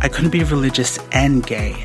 I couldn't be religious and gay.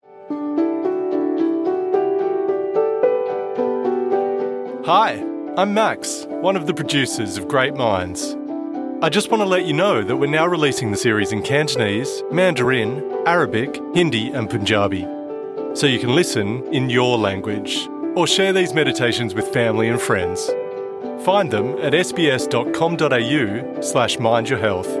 Hi, I'm Max, one of the producers of Great Minds. I just want to let you know that we're now releasing the series in Cantonese, Mandarin, Arabic, Hindi, and Punjabi. So you can listen in your language or share these meditations with family and friends. Find them at sbs.com.au slash mindyourhealth.